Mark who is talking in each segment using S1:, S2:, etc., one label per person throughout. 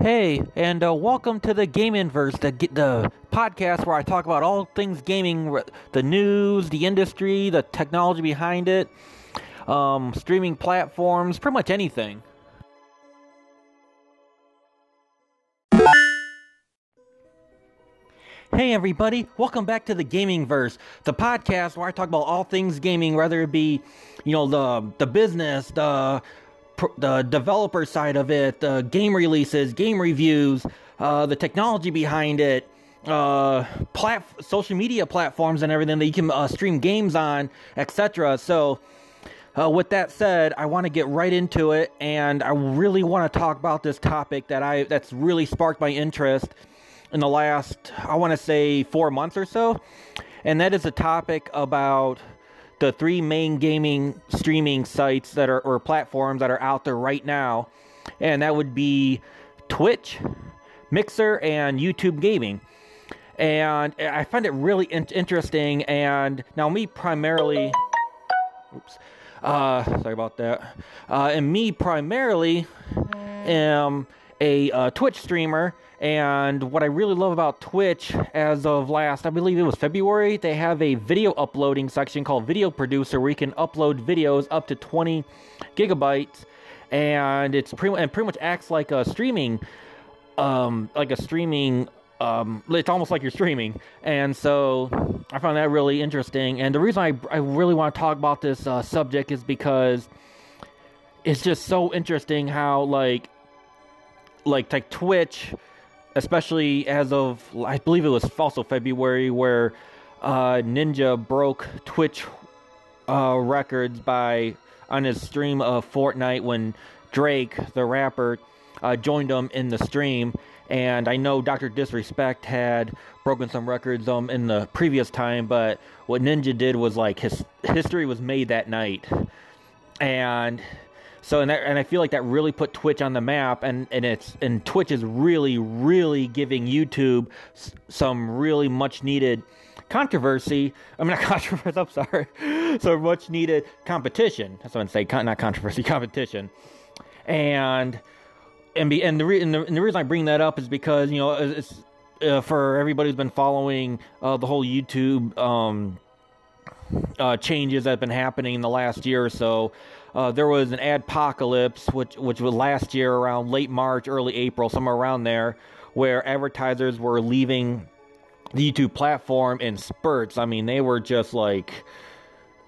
S1: Hey, and uh, welcome to the Gaminverse, the the podcast where I talk about all things gaming, the news, the industry, the technology behind it, um, streaming platforms, pretty much anything. Hey everybody, welcome back to the Gaminverse, the podcast where I talk about all things gaming, whether it be, you know, the the business, the the developer side of it, the game releases, game reviews, uh, the technology behind it, uh, plat- social media platforms and everything that you can uh, stream games on, etc. So, uh, with that said, I want to get right into it, and I really want to talk about this topic that I that's really sparked my interest in the last, I want to say, four months or so, and that is a topic about the three main gaming streaming sites that are or platforms that are out there right now, and that would be Twitch, Mixer, and YouTube Gaming. And I find it really in- interesting. And now, me primarily, oops, uh, sorry about that. Uh, and me primarily am a uh, Twitch streamer and what I really love about Twitch, as of last, I believe it was February, they have a video uploading section called Video Producer where you can upload videos up to 20 gigabytes, and it's pretty and pretty much acts like a streaming, um, like a streaming. Um, it's almost like you're streaming, and so I found that really interesting. And the reason I I really want to talk about this uh, subject is because it's just so interesting how like like like Twitch especially as of I believe it was also February where uh, Ninja broke Twitch uh, records by on his stream of Fortnite when Drake, the rapper, uh, joined him in the stream. And I know Dr. Disrespect had broken some records um in the previous time, but what Ninja did was like his history was made that night, and so and, that, and I feel like that really put Twitch on the map, and and it's and Twitch is really really giving YouTube s- some really much needed controversy. I mean not controversy. I'm sorry, so much needed competition. That's what I'm saying. Con- not controversy, competition, and and be and the, re- and the and the reason I bring that up is because you know it's uh, for everybody who's been following uh, the whole YouTube. Um, uh, changes that have been happening in the last year or so. Uh, there was an adpocalypse, which which was last year around late March, early April, somewhere around there, where advertisers were leaving the YouTube platform in spurts. I mean, they were just like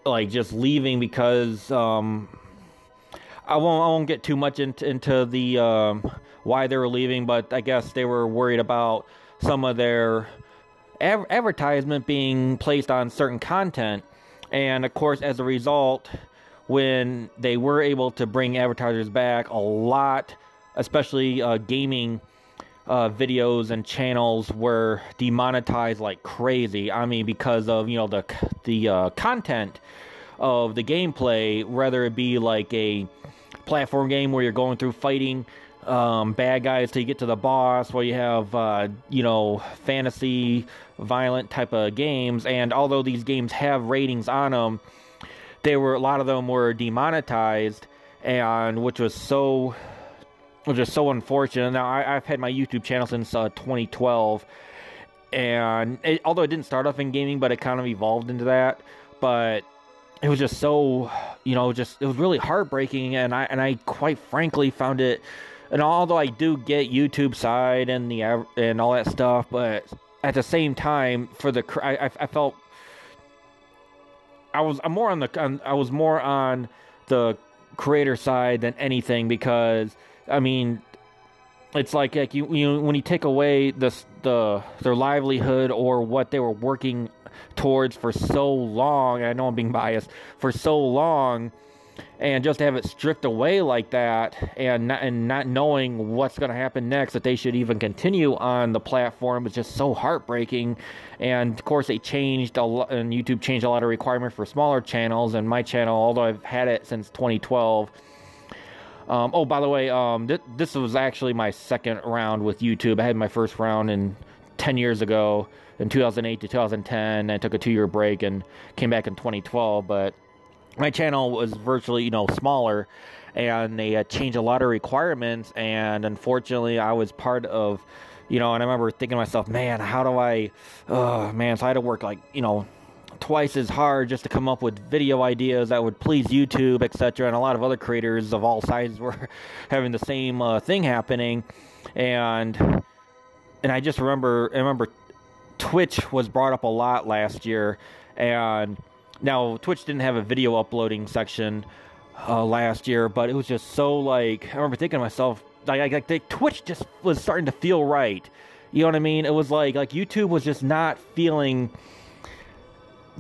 S1: like just leaving because um, I won't I won't get too much into into the um, why they were leaving, but I guess they were worried about some of their advertisement being placed on certain content. And of course, as a result, when they were able to bring advertisers back, a lot, especially uh, gaming uh, videos and channels, were demonetized like crazy. I mean, because of you know the the uh, content of the gameplay, whether it be like a platform game where you're going through fighting um, bad guys till you get to the boss, where you have uh, you know fantasy, violent type of games, and although these games have ratings on them, they were a lot of them were demonetized, and which was so which is so unfortunate. Now I, have had my YouTube channel since uh, 2012, and it, although it didn't start off in gaming, but it kind of evolved into that. But it was just so, you know, just it was really heartbreaking, and I and I quite frankly found it and although I do get YouTube side and the and all that stuff, but at the same time, for the I, I felt I was I'm more on the on, I was more on the creator side than anything because I mean it's like like you, you when you take away this the their livelihood or what they were working towards for so long I know I'm being biased for so long and just to have it stripped away like that and not, and not knowing what's going to happen next that they should even continue on the platform is just so heartbreaking. And of course they changed a lot and youtube changed a lot of requirements for smaller channels and my channel although i've had it since 2012 um, oh by the way um, th- this was actually my second round with youtube. I had my first round in 10 years ago in 2008 to 2010 i took a two year break and came back in 2012 but my channel was virtually you know smaller and they uh, changed a lot of requirements. And unfortunately, I was part of, you know, and I remember thinking to myself, man, how do I, oh man, so I had to work like, you know, twice as hard just to come up with video ideas that would please YouTube, etc. And a lot of other creators of all sizes were having the same uh, thing happening, and and I just remember I remember Twitch was brought up a lot last year, and now Twitch didn't have a video uploading section uh, last year, but it was just so like I remember thinking to myself like, like, like Twitch just was starting to feel right. You know what I mean? It was like like YouTube was just not feeling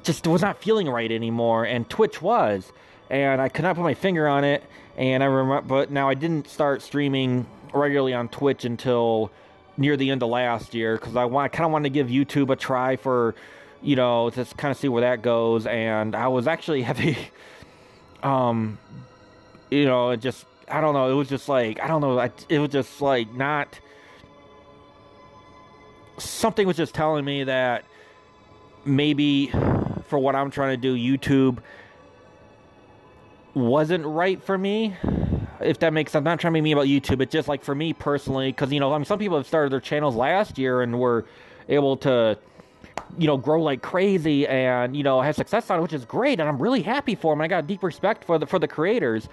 S1: just was not feeling right anymore, and Twitch was, and I could not put my finger on it. And I remember, but now I didn't start streaming regularly on Twitch until near the end of last year because I want, I kind of wanted to give YouTube a try for, you know, just kind of see where that goes. And I was actually having, um, you know, it just I don't know. It was just like I don't know. I, it was just like not. Something was just telling me that maybe for what I'm trying to do, YouTube wasn't right for me. If that makes sense, I'm not trying to be mean about YouTube, but just like for me personally, because you know, I mean, some people have started their channels last year and were able to, you know, grow like crazy and you know have success on it, which is great, and I'm really happy for them. I got deep respect for the for the creators.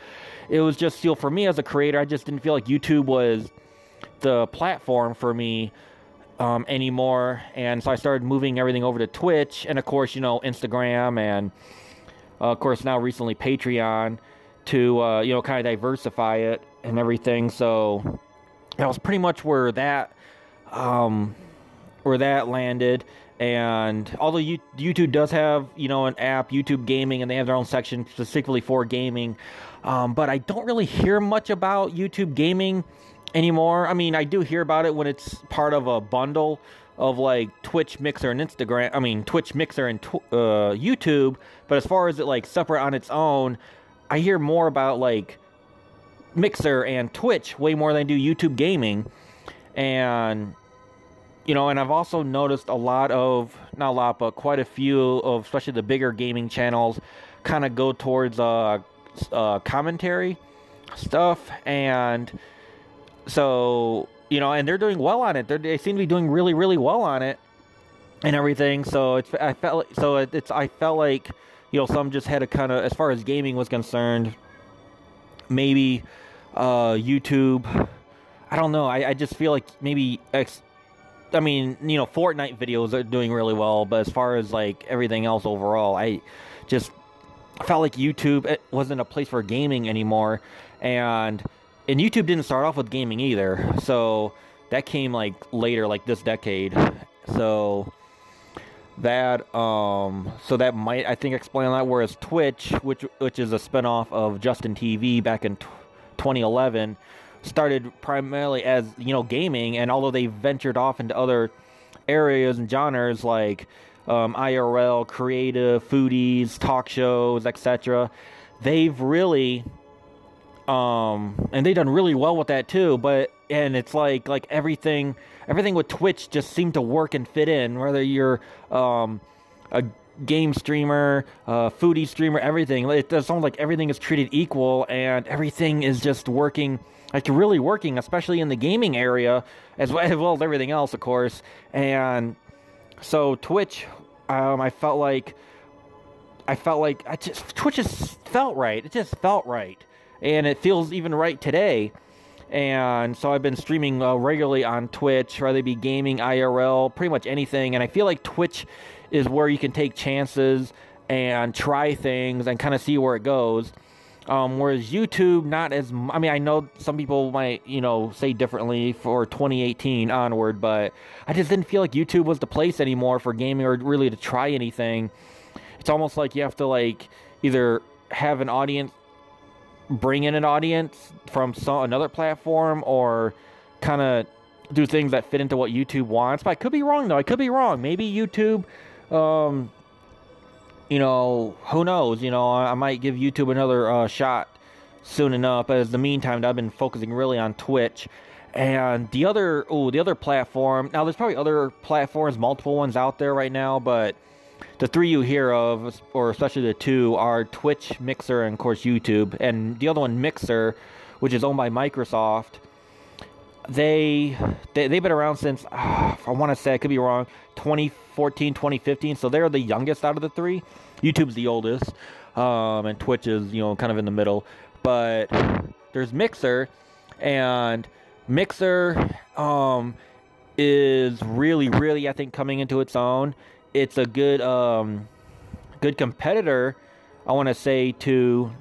S1: It was just, know, for me as a creator, I just didn't feel like YouTube was the platform for me um, anymore. And so I started moving everything over to Twitch, and of course, you know, Instagram, and uh, of course now recently Patreon to uh, you know kind of diversify it and everything. So that was pretty much where that um, where that landed. And although YouTube does have you know an app, YouTube Gaming, and they have their own section specifically for gaming, um, but I don't really hear much about YouTube Gaming anymore. I mean, I do hear about it when it's part of a bundle of like Twitch, Mixer, and Instagram. I mean, Twitch, Mixer, and tw- uh, YouTube. But as far as it like separate on its own, I hear more about like Mixer and Twitch way more than I do YouTube gaming. And you know, and I've also noticed a lot of not a lot, but quite a few of especially the bigger gaming channels kind of go towards uh, uh commentary stuff and so you know, and they're doing well on it. They're, they seem to be doing really, really well on it, and everything. So it's I felt so it, it's I felt like you know some just had a kind of as far as gaming was concerned, maybe uh, YouTube. I don't know. I, I just feel like maybe. I mean, you know, Fortnite videos are doing really well, but as far as like everything else overall, I just felt like YouTube wasn't a place for gaming anymore, and and YouTube didn't start off with gaming either. So that came like later, like this decade. So that um so that might I think explain that. Whereas Twitch, which which is a spinoff of Justin TV back in t- 2011, started primarily as you know gaming, and although they ventured off into other areas and genres like um, IRL, creative, foodies, talk shows, etc., they've really um, and they've done really well with that too. But and it's like like everything everything with Twitch just seemed to work and fit in. Whether you're um, a game streamer, uh, foodie streamer, everything. It does sounds like everything is treated equal and everything is just working, like really working, especially in the gaming area, as well as, well as everything else, of course. And so Twitch, um, I felt like, I felt like I just Twitch just felt right. It just felt right and it feels even right today. And so I've been streaming uh, regularly on Twitch, whether it be gaming, IRL, pretty much anything. And I feel like Twitch is where you can take chances and try things and kind of see where it goes. Um, whereas YouTube, not as I mean, I know some people might you know say differently for 2018 onward, but I just didn't feel like YouTube was the place anymore for gaming or really to try anything. It's almost like you have to like either have an audience bring in an audience from some another platform or kind of do things that fit into what YouTube wants. But I could be wrong though. I could be wrong. Maybe YouTube, um, you know, who knows? You know, I, I might give YouTube another uh, shot soon enough. As the meantime, I've been focusing really on Twitch. And the other, oh, the other platform. Now, there's probably other platforms, multiple ones out there right now, but the three you hear of, or especially the two, are Twitch, Mixer, and of course YouTube. And the other one, Mixer, which is owned by Microsoft. They, they they've been around since uh, I want to say I could be wrong 2014 2015 so they're the youngest out of the three. YouTube's the oldest um, and Twitch is you know kind of in the middle. But there's Mixer and Mixer um, is really really I think coming into its own. It's a good um, good competitor. I want to say to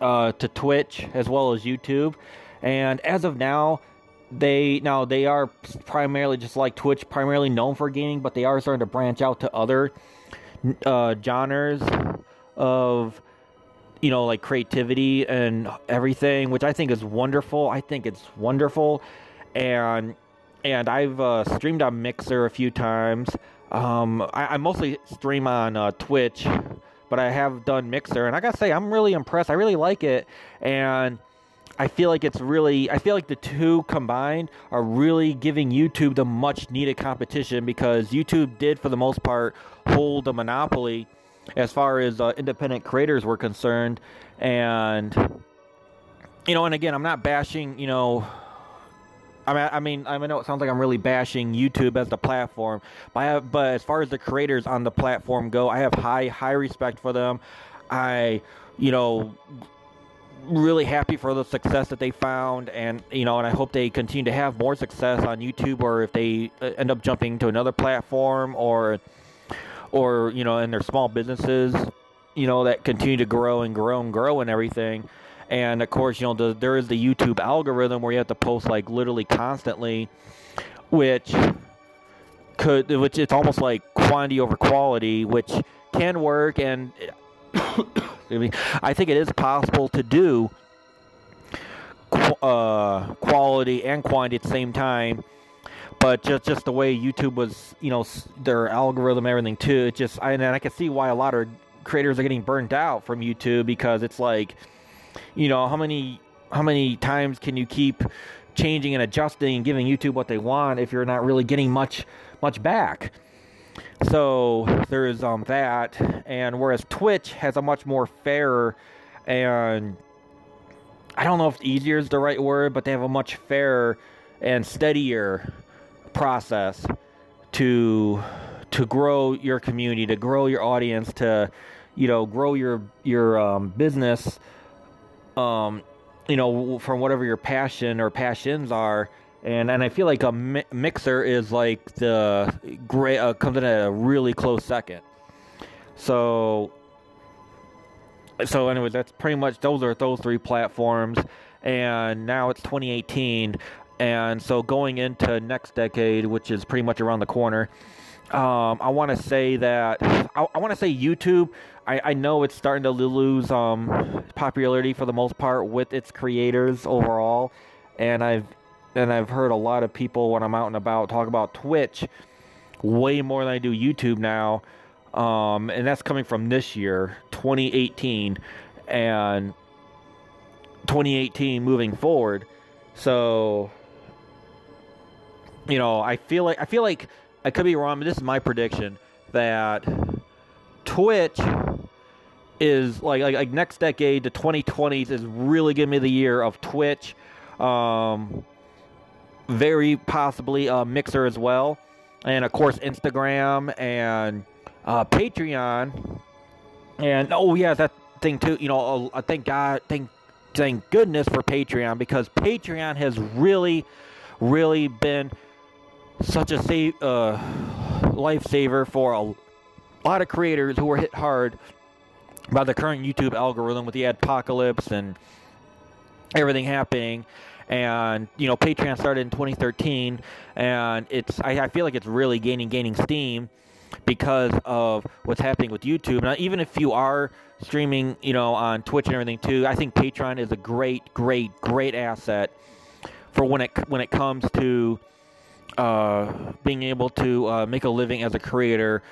S1: uh, to Twitch as well as YouTube, and as of now, they now they are primarily just like Twitch, primarily known for gaming, but they are starting to branch out to other uh, genres of you know like creativity and everything, which I think is wonderful. I think it's wonderful, and and I've uh, streamed on Mixer a few times. Um, I, I, mostly stream on uh, Twitch, but I have done Mixer, and I gotta say, I'm really impressed. I really like it, and I feel like it's really, I feel like the two combined are really giving YouTube the much needed competition because YouTube did, for the most part, hold a monopoly as far as uh, independent creators were concerned, and you know, and again, I'm not bashing, you know I mean, I mean, I know it sounds like I'm really bashing YouTube as the platform, but, have, but as far as the creators on the platform go, I have high high respect for them. I, you know, really happy for the success that they found, and you know, and I hope they continue to have more success on YouTube, or if they uh, end up jumping to another platform, or, or you know, in their small businesses, you know, that continue to grow and grow and grow and everything. And of course you know the, there is the youtube algorithm where you have to post like literally constantly which could which it's almost like quantity over quality which can work and i mean, I think it is possible to do uh, quality and quantity at the same time but just just the way youtube was you know their algorithm and everything too it just I, and i can see why a lot of creators are getting burnt out from youtube because it's like you know how many how many times can you keep changing and adjusting and giving YouTube what they want if you're not really getting much much back. So there's um that and whereas Twitch has a much more fair and I don't know if easier is the right word, but they have a much fairer and steadier process to to grow your community, to grow your audience, to you know grow your your um, business um, you know, from whatever your passion or passions are. And and I feel like a mi- mixer is like the great uh, comes in at a really close second. So so anyway, that's pretty much those are those three platforms. And now it's 2018, and so going into next decade, which is pretty much around the corner. Um, I want to say that I, I want to say YouTube I, I know it's starting to lose um, popularity for the most part with its creators overall, and I've and I've heard a lot of people when I'm out and about talk about Twitch way more than I do YouTube now, um, and that's coming from this year, 2018, and 2018 moving forward. So, you know, I feel like I feel like I could be wrong, but this is my prediction that Twitch is like, like, like next decade, the 2020s is really gonna be the year of Twitch, um, very possibly a Mixer as well, and of course Instagram and uh, Patreon, and oh yeah, that thing too. You know, I thank God, thank thank goodness for Patreon because Patreon has really, really been such a save, uh, lifesaver for a lot of creators who were hit hard by the current YouTube algorithm with the apocalypse and everything happening. And you know, Patreon started in 2013, and it's I, I feel like it's really gaining gaining steam because of what's happening with YouTube. Now, even if you are streaming, you know, on Twitch and everything too, I think Patreon is a great, great, great asset for when it when it comes to uh, being able to uh, make a living as a creator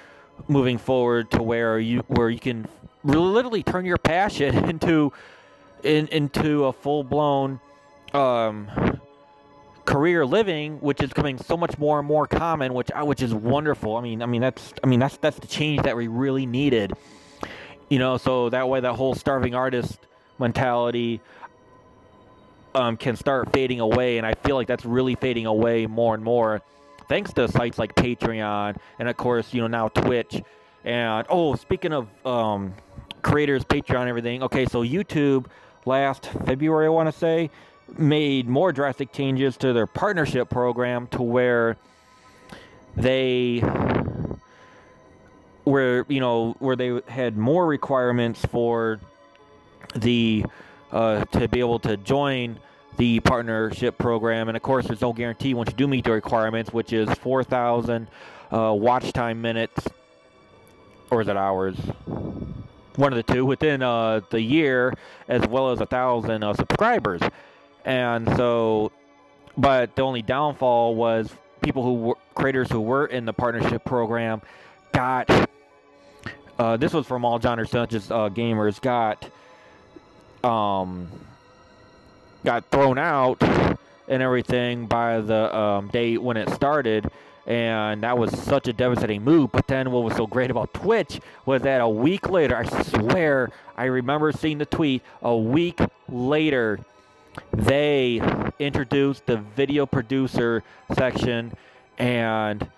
S1: moving forward to where you where you can literally turn your passion into in, into a full blown um, career living, which is becoming so much more and more common, which uh, which is wonderful. I mean, I mean that's I mean that's that's the change that we really needed. You know, so that way that whole starving artist mentality um, can start fading away, and I feel like that's really fading away more and more, thanks to sites like Patreon and of course you know now Twitch. And oh, speaking of um, creators, Patreon, everything. Okay, so YouTube last February, I want to say, made more drastic changes to their partnership program to where they where you know where they had more requirements for the uh, to be able to join the partnership program. And of course there's no guarantee once you do meet the requirements which is 4000 uh, watch time minutes or is it hours? One of the two within uh, the year as well as a thousand uh, subscribers and so, but the only downfall was people who were creators who were in the partnership program got. Uh, this was from all not just uh, gamers. Got um, got thrown out and everything by the um, date when it started, and that was such a devastating move. But then, what was so great about Twitch was that a week later, I swear, I remember seeing the tweet. A week later, they introduced the video producer section and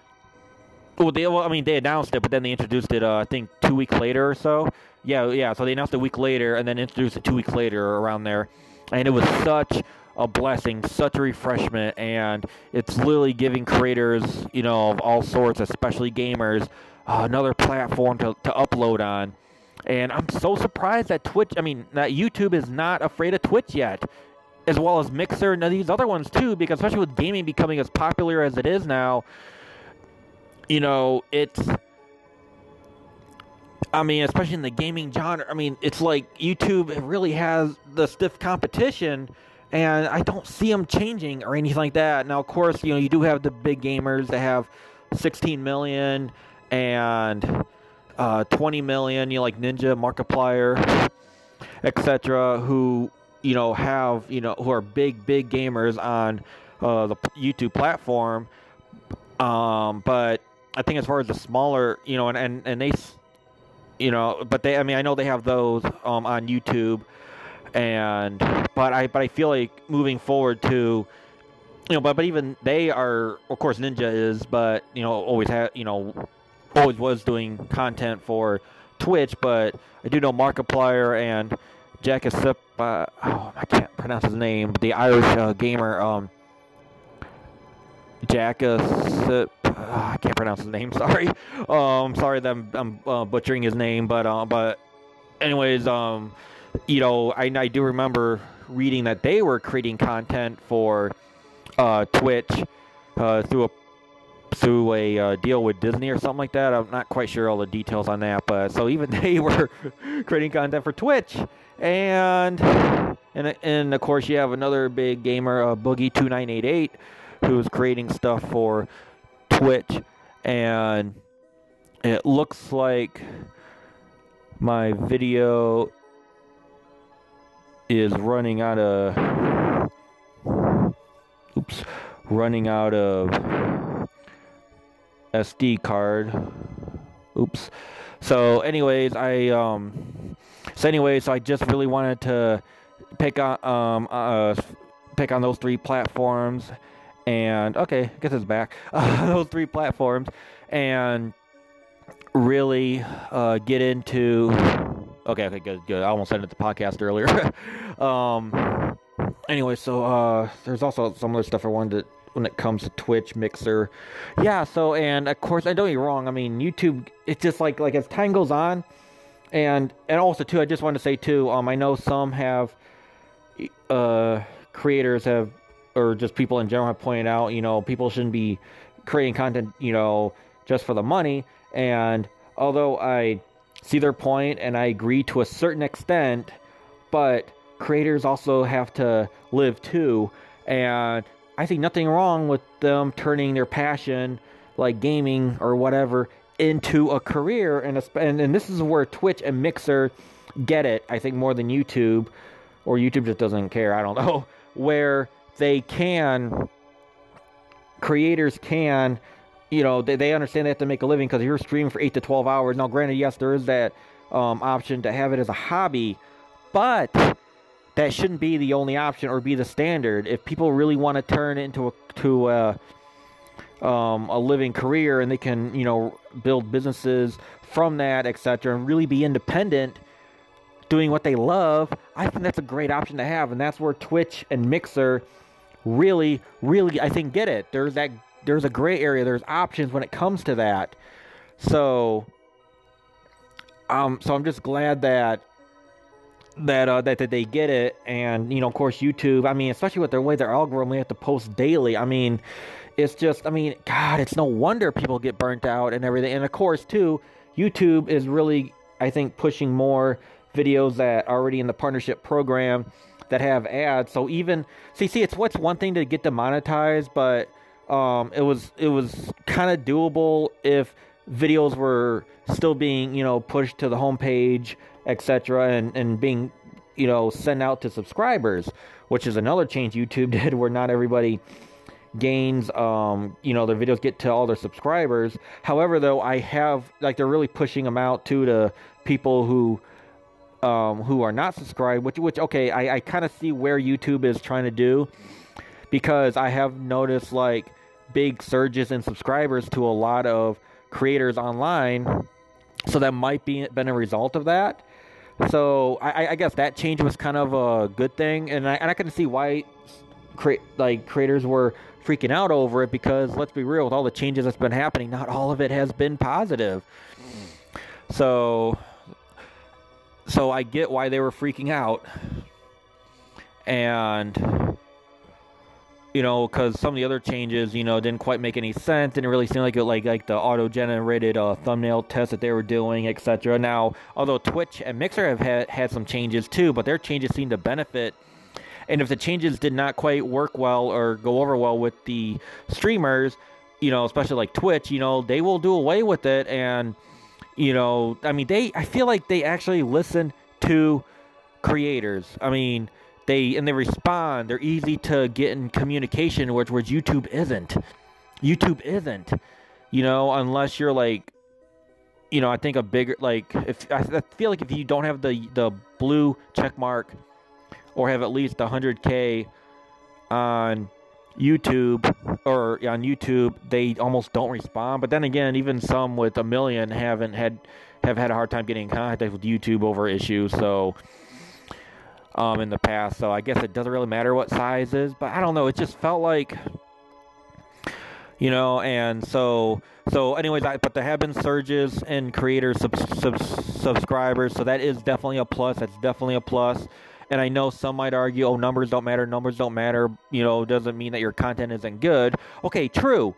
S1: well, they, well, I mean, they announced it, but then they introduced it. Uh, I think two weeks later or so. Yeah, yeah. So they announced it a week later, and then introduced it two weeks later around there, and it was such a blessing, such a refreshment, and it's literally giving creators, you know, of all sorts, especially gamers, uh, another platform to to upload on. And I'm so surprised that Twitch, I mean, that YouTube is not afraid of Twitch yet as well as Mixer and these other ones too, because especially with gaming becoming as popular as it is now, you know, it's. I mean, especially in the gaming genre, I mean, it's like YouTube really has the stiff competition, and I don't see them changing or anything like that. Now, of course, you know, you do have the big gamers that have 16 million and uh, 20 million, you know, like Ninja, Markiplier, etc., who you know, have, you know, who are big, big gamers on uh, the YouTube platform. Um, but I think as far as the smaller, you know, and, and, and they, you know, but they, I mean, I know they have those um, on YouTube. And, but I, but I feel like moving forward to, you know, but, but even they are, of course, Ninja is, but, you know, always had, you know, always was doing content for Twitch, but I do know Markiplier and, Uh, oh, I can't pronounce his name, the Irish uh, gamer, um, Jackasip, uh, I can't pronounce his name, sorry. Um, I'm sorry that I'm, I'm uh, butchering his name, but, uh, but anyways, um, you know, I, I do remember reading that they were creating content for uh, Twitch uh, through a through a uh, deal with Disney or something like that. I'm not quite sure all the details on that, but so even they were creating content for Twitch, and and and of course you have another big gamer, uh, Boogie two nine eight eight, who's creating stuff for Twitch, and it looks like my video is running out of oops running out of SD card. Oops. So anyways I um so anyway, so I just really wanted to pick on um uh pick on those three platforms, and okay, I guess it's back. Uh, those three platforms, and really uh, get into. Okay, okay, good, good. I almost ended the podcast earlier. um. Anyway, so uh, there's also some other stuff I wanted to when it comes to Twitch, Mixer. Yeah, so and of course, I don't get wrong. I mean, YouTube. It's just like like as time goes on, and and also too, I just want to say too, um, I know some have, uh, creators have, or just people in general have pointed out, you know, people shouldn't be creating content, you know, just for the money. And although I see their point and I agree to a certain extent, but creators also have to live too. And I think nothing wrong with them turning their passion, like gaming or whatever, into a career and, a, and and this is where Twitch and Mixer get it I think more than YouTube or YouTube just doesn't care I don't know where they can creators can, you know, they, they understand they have to make a living because you're streaming for eight to 12 hours. Now, granted, yes, there is that um, option to have it as a hobby, but that shouldn't be the only option or be the standard. If people really want to turn it into a to a, um, a living career and they can, you know, build businesses from that, etc., and really be independent, doing what they love, I think that's a great option to have, and that's where Twitch and Mixer really, really, I think, get it. There's that. There's a gray area. There's options when it comes to that. So, um, so I'm just glad that that uh, that that they get it, and you know, of course, YouTube. I mean, especially with their way their algorithm, they have to post daily. I mean, it's just, I mean, God, it's no wonder people get burnt out and everything. And of course, too, YouTube is really, I think, pushing more videos that are already in the partnership program that have ads. So even see, see, it's what's one thing to get demonetized, but um, it was it was kind of doable if videos were still being you know pushed to the homepage, etc., and and being you know sent out to subscribers, which is another change YouTube did, where not everybody gains um you know their videos get to all their subscribers however though i have like they're really pushing them out too to people who um, who are not subscribed, which which okay, I, I kind of see where YouTube is trying to do because I have noticed like big surges in subscribers to a lot of creators online. So that might be been a result of that. So I, I guess that change was kind of a good thing, and I, and I can see why cre- like creators were freaking out over it because let's be real, with all the changes that's been happening, not all of it has been positive. So so I get why they were freaking out. And you know, because some of the other changes, you know, didn't quite make any sense. Didn't really seem like it, like like the auto-generated uh, thumbnail test that they were doing, etc. Now, although Twitch and Mixer have had had some changes too, but their changes seem to benefit. And if the changes did not quite work well or go over well with the streamers, you know, especially like Twitch, you know, they will do away with it and you know, I mean, they, I feel like they actually listen to creators. I mean, they, and they respond. They're easy to get in communication which, whereas YouTube isn't. YouTube isn't, you know, unless you're like, you know, I think a bigger, like, if, I, I feel like if you don't have the, the blue check mark or have at least 100K on YouTube or on YouTube, they almost don't respond. But then again, even some with a million haven't had have had a hard time getting in contact with YouTube over issues. So um, in the past, so I guess it doesn't really matter what size is. But I don't know. It just felt like you know, and so so anyways, I, but there have been surges in creators sub, sub, subscribers, so that is definitely a plus. That's definitely a plus. And I know some might argue, oh, numbers don't matter, numbers don't matter, you know, doesn't mean that your content isn't good. Okay, true.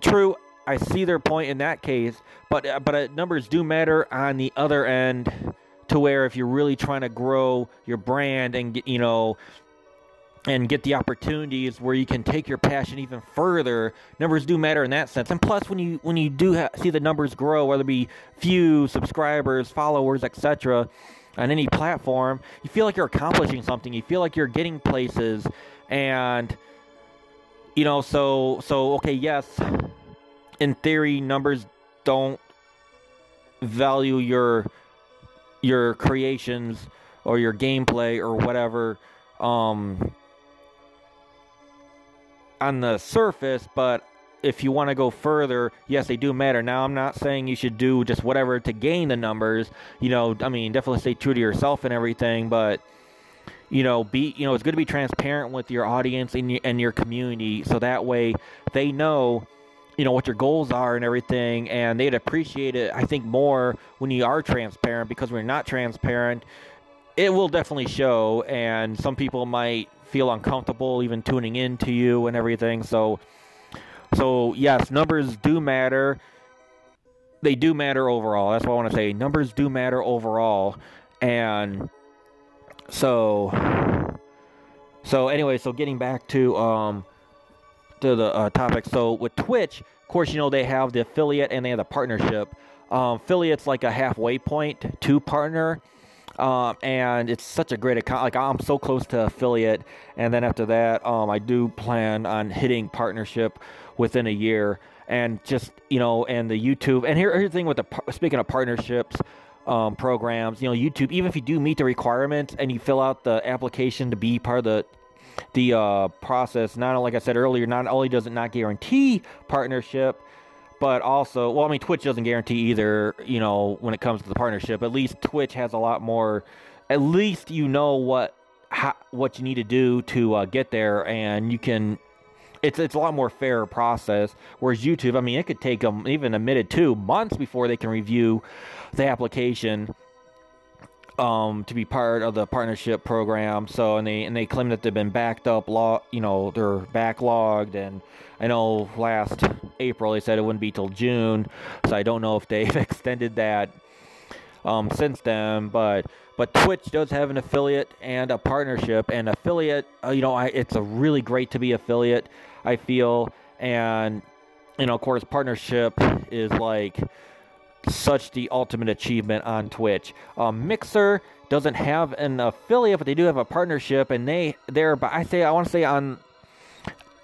S1: True. I see their point in that case, but uh, but uh, numbers do matter on the other end to where if you're really trying to grow your brand and you know and get the opportunities where you can take your passion even further numbers do matter in that sense and plus when you when you do ha- see the numbers grow whether it be views subscribers followers etc on any platform, you feel like you're accomplishing something. You feel like you're getting places, and you know, so so okay, yes, in theory, numbers don't value your your creations or your gameplay or whatever um, on the surface, but if you want to go further, yes, they do matter. Now, I'm not saying you should do just whatever to gain the numbers. You know, I mean, definitely stay true to yourself and everything, but you know, be you know, it's good to be transparent with your audience and your, and your community, so that way they know, you know, what your goals are and everything, and they'd appreciate it. I think more when you are transparent, because when you're not transparent, it will definitely show, and some people might feel uncomfortable even tuning in to you and everything. So so, yes, numbers do matter. They do matter overall. That's what I want to say. Numbers do matter overall. And so so anyway, so getting back to um to the uh, topic. So with Twitch, of course, you know they have the affiliate and they have the partnership. Um, affiliate's like a halfway point to partner. Um, and it's such a great account. Like I'm so close to affiliate, and then after that, um, I do plan on hitting partnership within a year. And just you know, and the YouTube. And here, here's the thing with the speaking of partnerships, um, programs. You know, YouTube. Even if you do meet the requirements and you fill out the application to be part of the the uh, process, not only like I said earlier, not only does it not guarantee partnership, but also, well, I mean, Twitch doesn't guarantee either, you know, when it comes to the partnership. At least Twitch has a lot more, at least you know what how, what you need to do to uh, get there, and you can. It's it's a lot more fair process. Whereas YouTube, I mean, it could take them even a minute, two months before they can review the application um, to be part of the partnership program. So and they and they claim that they've been backed up, law, you know, they're backlogged. And I know last April they said it wouldn't be till June. So I don't know if they've extended that um, since then. But but Twitch does have an affiliate and a partnership. And affiliate, uh, you know, I, it's a really great to be affiliate. I feel and you know, of course, partnership is like such the ultimate achievement on Twitch. Um, Mixer doesn't have an affiliate, but they do have a partnership, and they they're but I say I want to say on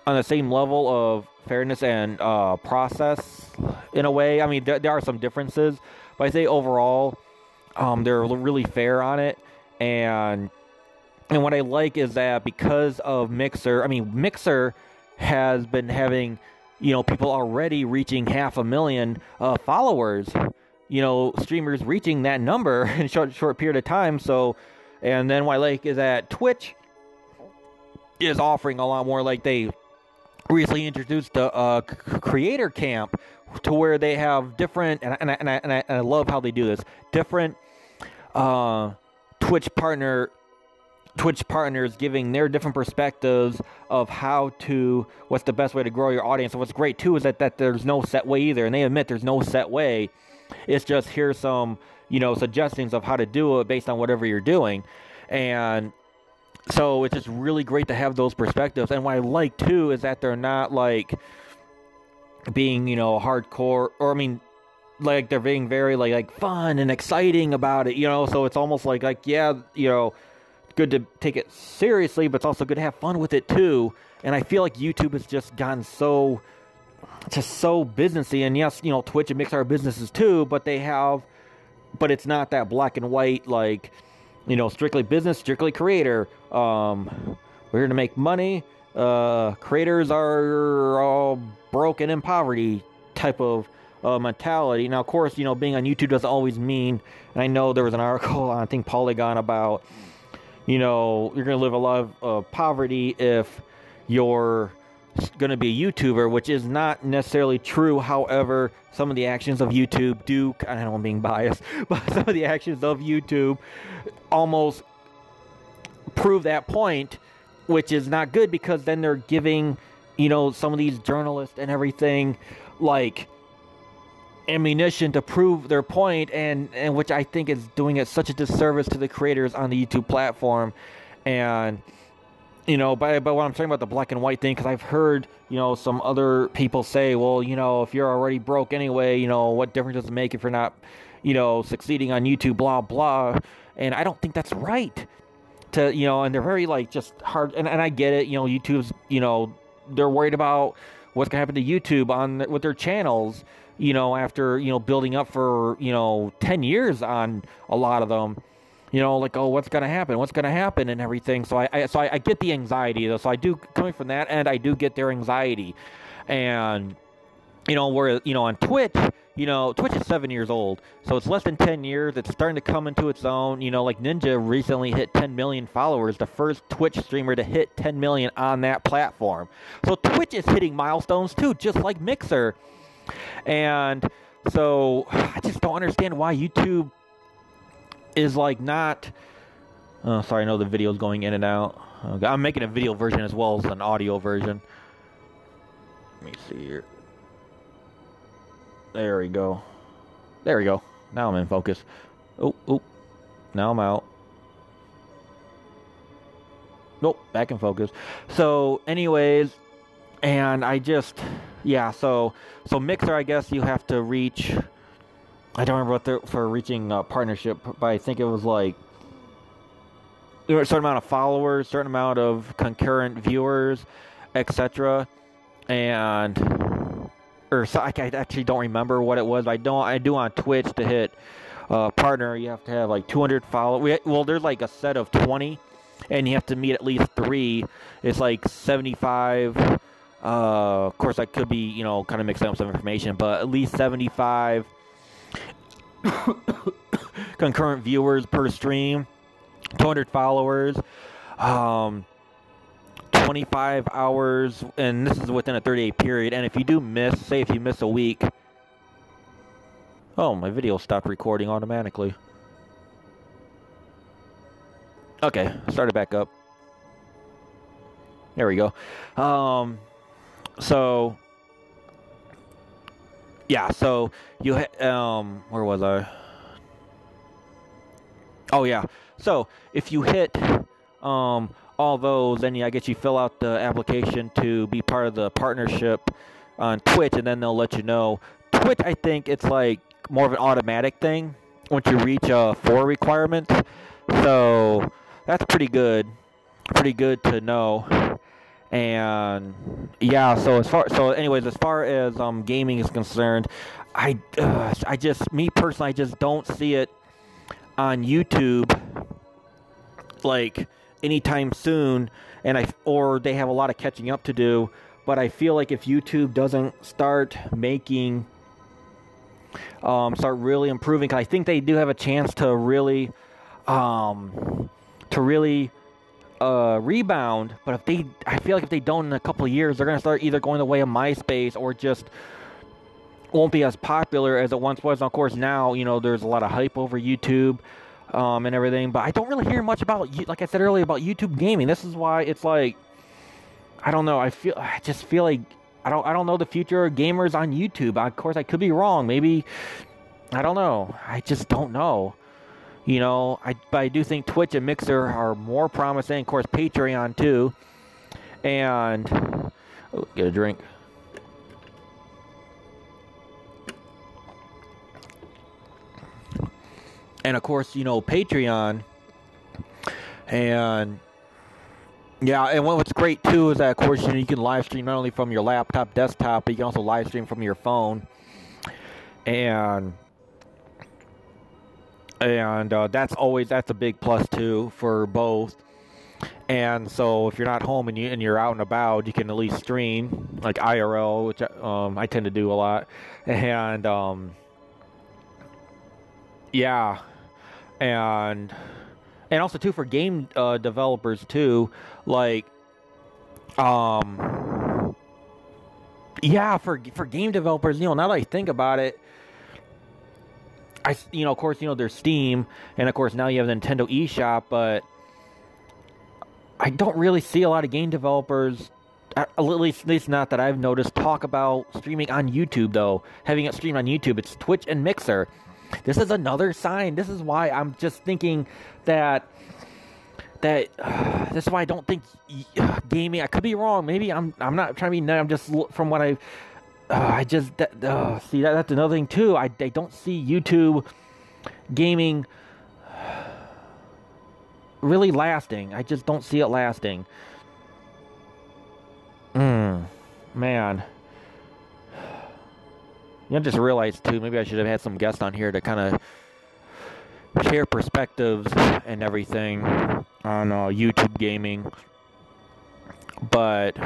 S1: on the same level of fairness and uh, process in a way. I mean, there, there, are some differences, but I say overall, um, they're really fair on it, and and what I like is that because of Mixer, I mean, Mixer has been having you know, people already reaching half a million uh, followers. You know, streamers reaching that number in short short period of time. So, and then like is at Twitch is offering a lot more. Like they recently introduced the creator camp to where they have different, and I, and I, and I, and I love how they do this. Different uh, Twitch partner Twitch partners giving their different perspectives of how to what's the best way to grow your audience. And what's great too is that, that there's no set way either, and they admit there's no set way. It's just here's some you know suggestions of how to do it based on whatever you're doing, and so it's just really great to have those perspectives. And what I like too is that they're not like being you know hardcore or I mean like they're being very like like fun and exciting about it, you know. So it's almost like like yeah, you know good to take it seriously, but it's also good to have fun with it too. And I feel like YouTube has just gotten so just so businessy. And yes, you know, Twitch and Mixer businesses too, but they have but it's not that black and white like you know, strictly business, strictly creator. Um, we're here to make money. Uh, creators are all broken in poverty type of uh, mentality. Now, of course, you know, being on YouTube doesn't always mean. And I know there was an article on I think Polygon about you know, you're going to live a lot of uh, poverty if you're going to be a YouTuber, which is not necessarily true. However, some of the actions of YouTube do, I don't know I'm being biased, but some of the actions of YouTube almost prove that point, which is not good because then they're giving, you know, some of these journalists and everything like ammunition to prove their point and and which I think is doing it such a disservice to the creators on the YouTube platform. And you know but but what I'm talking about the black and white thing cuz I've heard you know some other people say well you know if you're already broke anyway you know what difference does it make if you're not you know succeeding on YouTube blah blah. And I don't think that's right to you know and they're very like just hard and, and I get it you know YouTube's you know they're worried about what's to happen to YouTube on with their channels you know, after, you know, building up for, you know, 10 years on a lot of them, you know, like, oh, what's going to happen? What's going to happen and everything. So I, I so I, I, get the anxiety though. So I do, coming from that end, I do get their anxiety. And, you know, where, you know, on Twitch, you know, Twitch is seven years old, so it's less than 10 years. It's starting to come into its own. You know, like Ninja recently hit 10 million followers, the first Twitch streamer to hit 10 million on that platform. So Twitch is hitting milestones too, just like Mixer. And so I just don't understand why YouTube is like not. Oh, sorry, I know the video is going in and out. Okay, I'm making a video version as well as an audio version. Let me see here. There we go. There we go. Now I'm in focus. Oh, oh. Now I'm out. Nope, back in focus. So, anyways, and I just yeah so so mixer I guess you have to reach I don't remember what they're for reaching a partnership but I think it was like a certain amount of followers, certain amount of concurrent viewers, etc. And or so, I actually don't remember what it was. I don't. I do on Twitch to hit uh, partner. You have to have like 200 followers. Well, there's like a set of 20, and you have to meet at least three. It's like 75. Uh, of course, I could be you know kind of mixing up some information, but at least 75 concurrent viewers per stream, 200 followers. Um, 25 hours, and this is within a 30 day period. And if you do miss, say if you miss a week, oh, my video stopped recording automatically. Okay, start it back up. There we go. Um, so yeah, so you um, where was I? Oh yeah. So if you hit um all those, then I guess you fill out the application to be part of the partnership on Twitch, and then they'll let you know. Twitch, I think it's like more of an automatic thing once you reach uh, four requirements. So that's pretty good, pretty good to know. And yeah, so as far so anyways, as far as um gaming is concerned, I uh, I just me personally, I just don't see it on YouTube like anytime soon, and I or they have a lot of catching up to do. But I feel like if YouTube doesn't start making, um, start really improving, because I think they do have a chance to really, um, to really uh, rebound. But if they, I feel like if they don't in a couple years, they're gonna start either going the way of MySpace or just won't be as popular as it once was. And of course, now you know there's a lot of hype over YouTube um, and everything. But I don't really hear much about, like I said earlier, about YouTube gaming. This is why it's like, I don't know. I feel, I just feel like I don't, I don't know the future of gamers on YouTube. Of course, I could be wrong. Maybe, I don't know. I just don't know. You know, I, but I do think Twitch and Mixer are more promising. Of course, Patreon too. And oh, get a drink. and of course, you know, Patreon. And yeah, and what's great too is that, of course, you, know, you can live stream not only from your laptop, desktop, but you can also live stream from your phone. And and uh, that's always that's a big plus too for both. And so if you're not home and you and you're out and about, you can at least stream like IRL, which um, I tend to do a lot. And um, yeah, and and also too for game uh, developers too, like um yeah for for game developers, you know, now that I think about it. I, you know, of course, you know, there's Steam, and of course, now you have Nintendo eShop, but I don't really see a lot of game developers, at least, at least not that I've noticed, talk about streaming on YouTube, though. Having it streamed on YouTube, it's Twitch and Mixer. This is another sign. This is why I'm just thinking that that uh, this is why I don't think uh, gaming. I could be wrong. Maybe I'm. I'm not trying to be. I'm just from what I. Uh, I just that, uh, see that. That's another thing too. I, I don't see YouTube gaming really lasting. I just don't see it lasting. Hmm, man. You know, just realized too. Maybe I should have had some guests on here to kind of share perspectives and everything on uh, YouTube gaming. But,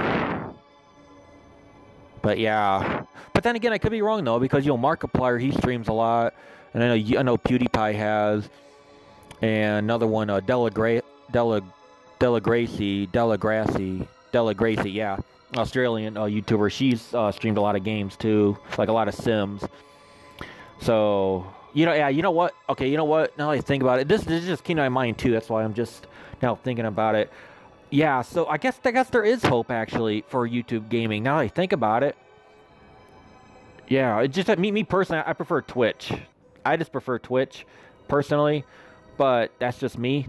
S1: but yeah. But then again, I could be wrong though because you know Markiplier he streams a lot, and I know I know PewDiePie has, and another one uh, Della Gra- Della Della Gracie Della Gracie Della Gracie yeah Australian uh, YouTuber. She's uh, streamed a lot of games too, like a lot of Sims. So you know, yeah, you know what? Okay, you know what? Now I think about it, this, this just came to my mind too. That's why I'm just now thinking about it. Yeah, so I guess I guess there is hope actually for YouTube gaming. Now I think about it. Yeah, it just me me personally, I prefer Twitch. I just prefer Twitch personally, but that's just me.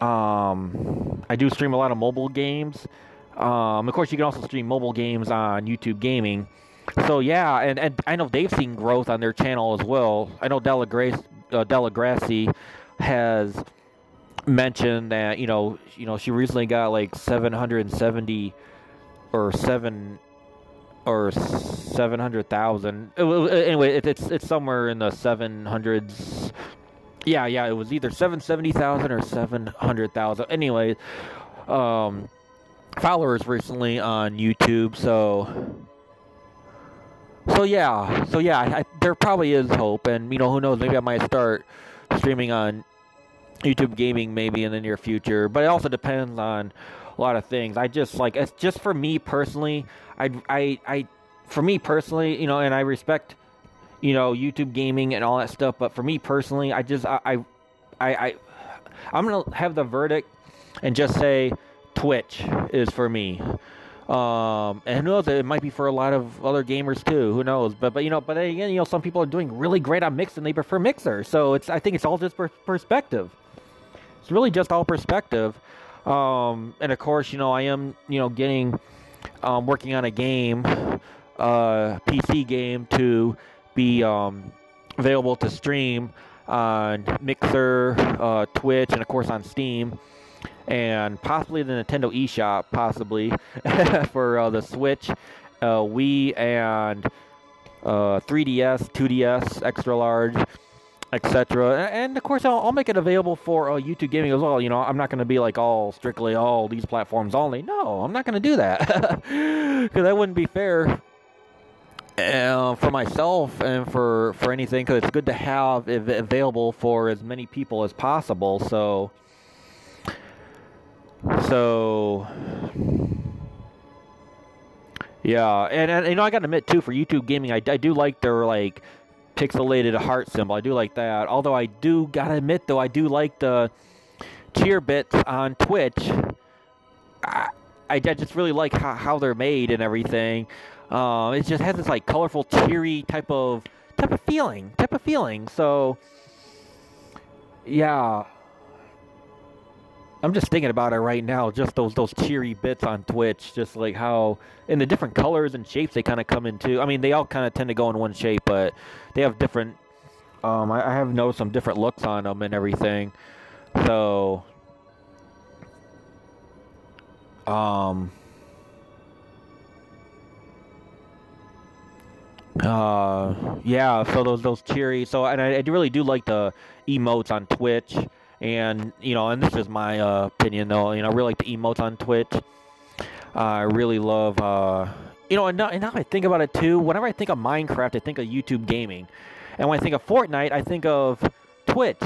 S1: Um, I do stream a lot of mobile games. Um, of course, you can also stream mobile games on YouTube Gaming. So yeah, and, and I know they've seen growth on their channel as well. I know Della Grace, uh, Della Gracie has mentioned that you know you know she recently got like 770 or seven or 700,000 anyway it, it's it's somewhere in the 700s yeah yeah it was either 770,000 or 700,000 anyway um followers recently on YouTube so so yeah so yeah I, there probably is hope and you know who knows maybe I might start streaming on YouTube gaming maybe in the near future, but it also depends on a lot of things. I just like it's just for me personally. I I I for me personally, you know, and I respect you know YouTube gaming and all that stuff, but for me personally, I just I I I, I I'm gonna have the verdict and just say Twitch is for me. Um, and who knows? It might be for a lot of other gamers too. Who knows? But but you know, but again, you know, some people are doing really great on Mix and they prefer Mixer. So it's I think it's all just per- perspective. It's really just all perspective. Um, and of course, you know, I am you know getting um, working on a game, uh, PC game to be um, available to stream on Mixer, uh, Twitch, and of course on Steam and possibly the Nintendo eShop, possibly for uh, the Switch, uh, Wii, and uh, 3DS, 2DS, extra large, etc. And of course, I'll, I'll, make it available for uh, YouTube gaming as well. You know, I'm not going to be like all strictly all these platforms only. No, I'm not going to do that because that wouldn't be fair. Uh, for myself and for for anything because it's good to have it available for as many people as possible so so, yeah, and, and you know I got to admit too for YouTube gaming, I, I do like their like pixelated heart symbol. I do like that. Although I do gotta admit though, I do like the cheer bits on Twitch. I, I, just really like how, how they're made and everything. Uh, it just has this like colorful, cheery type of type of feeling, type of feeling. So, yeah, I'm just thinking about it right now. Just those those cheery bits on Twitch, just like how in the different colors and shapes they kind of come into. I mean, they all kind of tend to go in one shape, but they have different. Um, I, I have noticed some different looks on them and everything. So, um, uh, yeah. So those those cheery. So and I, I really do like the emotes on Twitch. And you know, and this is my uh, opinion though. You know, I really like the emotes on Twitch. Uh, I really love, uh, you know, and now, and now I think about it too. Whenever I think of Minecraft, I think of YouTube gaming, and when I think of Fortnite, I think of Twitch.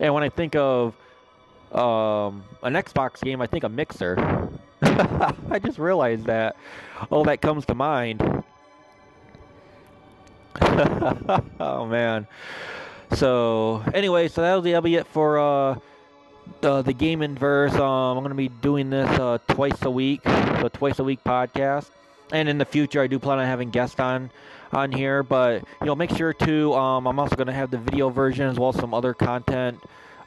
S1: And when I think of um, an Xbox game, I think of Mixer. I just realized that. All that comes to mind. oh man. So anyway, so that'll, that'll be it for uh, uh, the Gaminverse. Um, I'm gonna be doing this uh, twice a week, so twice a week podcast. And in the future, I do plan on having guests on on here. But you know, make sure to. Um, I'm also gonna have the video version as well as some other content.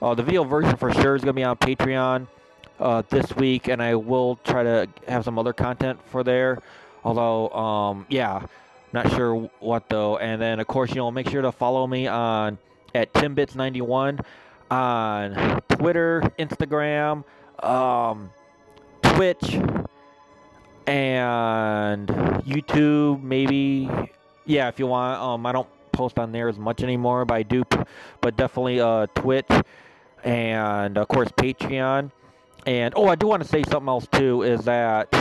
S1: Uh, the video version for sure is gonna be on Patreon uh, this week, and I will try to have some other content for there. Although, um, yeah, not sure what though. And then, of course, you know, make sure to follow me on at timbits91 on Twitter, Instagram, um, Twitch, and YouTube. Maybe, yeah, if you want. Um, I don't post on there as much anymore, I do. But definitely uh, Twitch, and of course Patreon. And oh, I do want to say something else too. Is that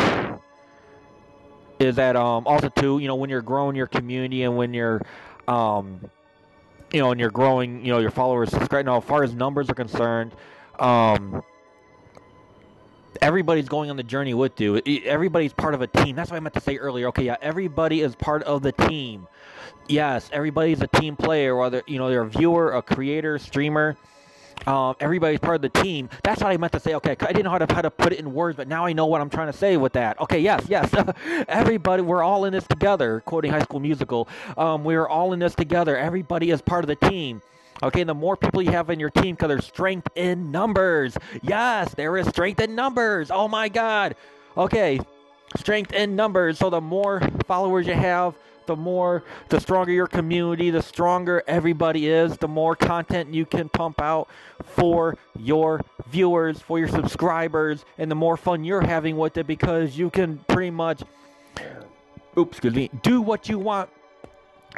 S1: is that um also too you know when you're growing your community and when you're um you know, and you're growing, you know, your followers subscribe. Now, as far as numbers are concerned, um, everybody's going on the journey with you. Everybody's part of a team. That's what I meant to say earlier. Okay, yeah, everybody is part of the team. Yes, everybody's a team player, whether you know they're a viewer, a creator, streamer. Um, everybody's part of the team. That's what I meant to say. Okay, I didn't know how to how to put it in words, but now I know what I'm trying to say with that. Okay, yes, yes. Everybody, we're all in this together. Quoting High School Musical, um, we're all in this together. Everybody is part of the team. Okay, the more people you have in your team, because there's strength in numbers. Yes, there is strength in numbers. Oh my God. Okay, strength in numbers. So the more followers you have, the more, the stronger your community, the stronger everybody is, the more content you can pump out for your viewers, for your subscribers, and the more fun you're having with it because you can pretty much, oops, excuse me, do what you want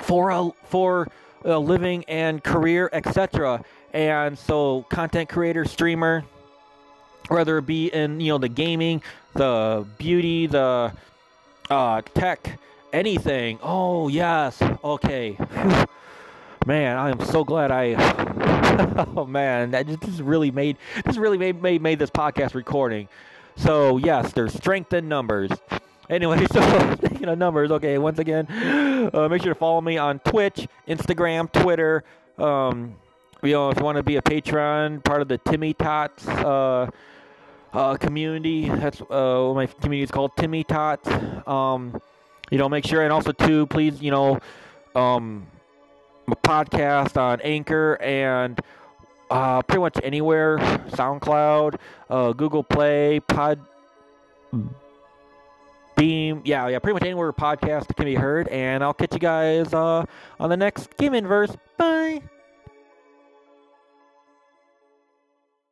S1: for a for a living and career, etc. And so, content creator, streamer, whether it be in you know the gaming, the beauty, the uh, tech, anything. Oh yes, okay. Whew. Man, I am so glad I. oh man, that just, this really made this really made, made made this podcast recording. So yes, there's strength in numbers. Anyway, so speaking of numbers, okay, once again, uh, make sure to follow me on Twitch, Instagram, Twitter. Um, you know, if you want to be a patron, part of the Timmy Tots uh, uh, community, that's uh, my community is called Timmy Tots. Um, you know, make sure, and also too, please, you know, um, podcast on Anchor and uh, pretty much anywhere, SoundCloud, uh, Google Play, Pod. Beam, yeah, yeah, pretty much anywhere podcast can be heard, and I'll catch you guys uh, on the next Gaminverse. Bye.